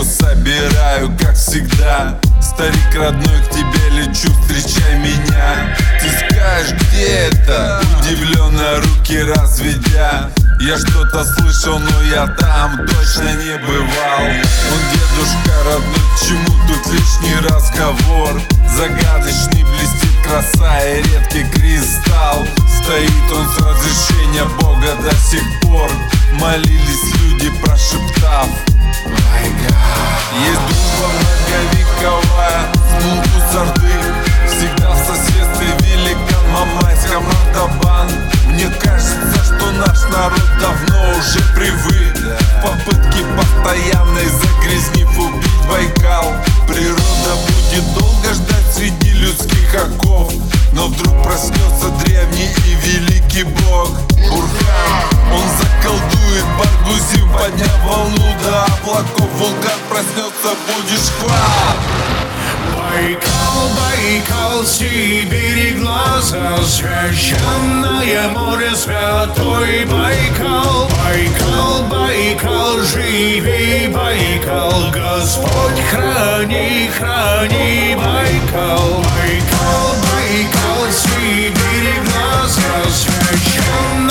Сумку собираю, как всегда. Старик родной, к тебе лечу, встречай меня. Ты скажешь, где это? Удивленно руки разведя. Я что-то слышал, но я там точно не бывал. Он дедушка родной, к чему тут лишний разговор? Загадочный блестит краса и редкий кристалл. Стоит он с разрешения Бога до сих пор. Молились люди, прошептав постоянной загрязнив убить Байкал. Природа будет долго ждать среди людских оков Но вдруг проснется древний и великий бог. Бурхан, он заколдует Баргузим Подняв волну до облаков. Вулкан проснется, будешь хвал Байкал, Байкал, Сибири глаза Священное море, святой Байкал Байкал, Байкал, живи Байкал Господь храни, храни Байкал Байкал, Байкал, Сибири глаза Священное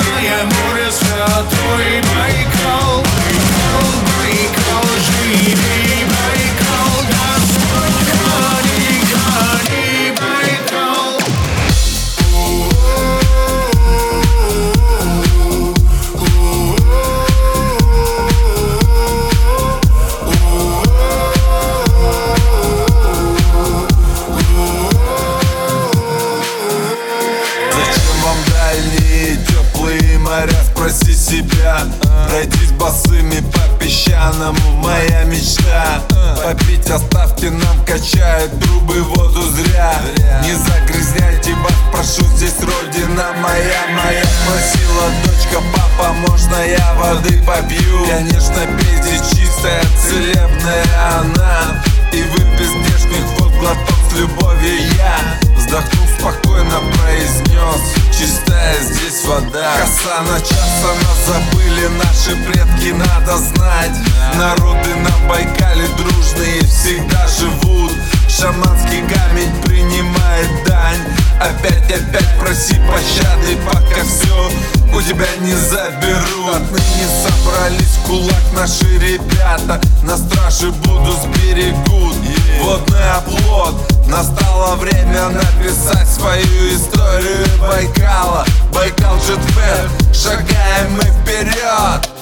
босыми по песчаному. Моя мечта. Попить оставьте нам качают трубы воду зря. Не загрязняйте бак, прошу здесь родина моя Моя. Просила дочка, папа, можно я воды попью? Конечно, пей здесь чистая, целебная она. И выпей здешних вод глоток с любовью я Вздохнув спокойно произнес. Чистая здесь вода. Коса на час, нас забыли наши предки, надо знать. Народы на Байкале дружные всегда живут. Шаманский камень принимает дань. Опять, опять проси пощады, пока все у тебя не заберу. Отныне собрались кулак наши ребята. На страже буду сберегут. Водный оплот Настало время написать свою историю Байкала. Байкал Джетвет, шагаем мы вперед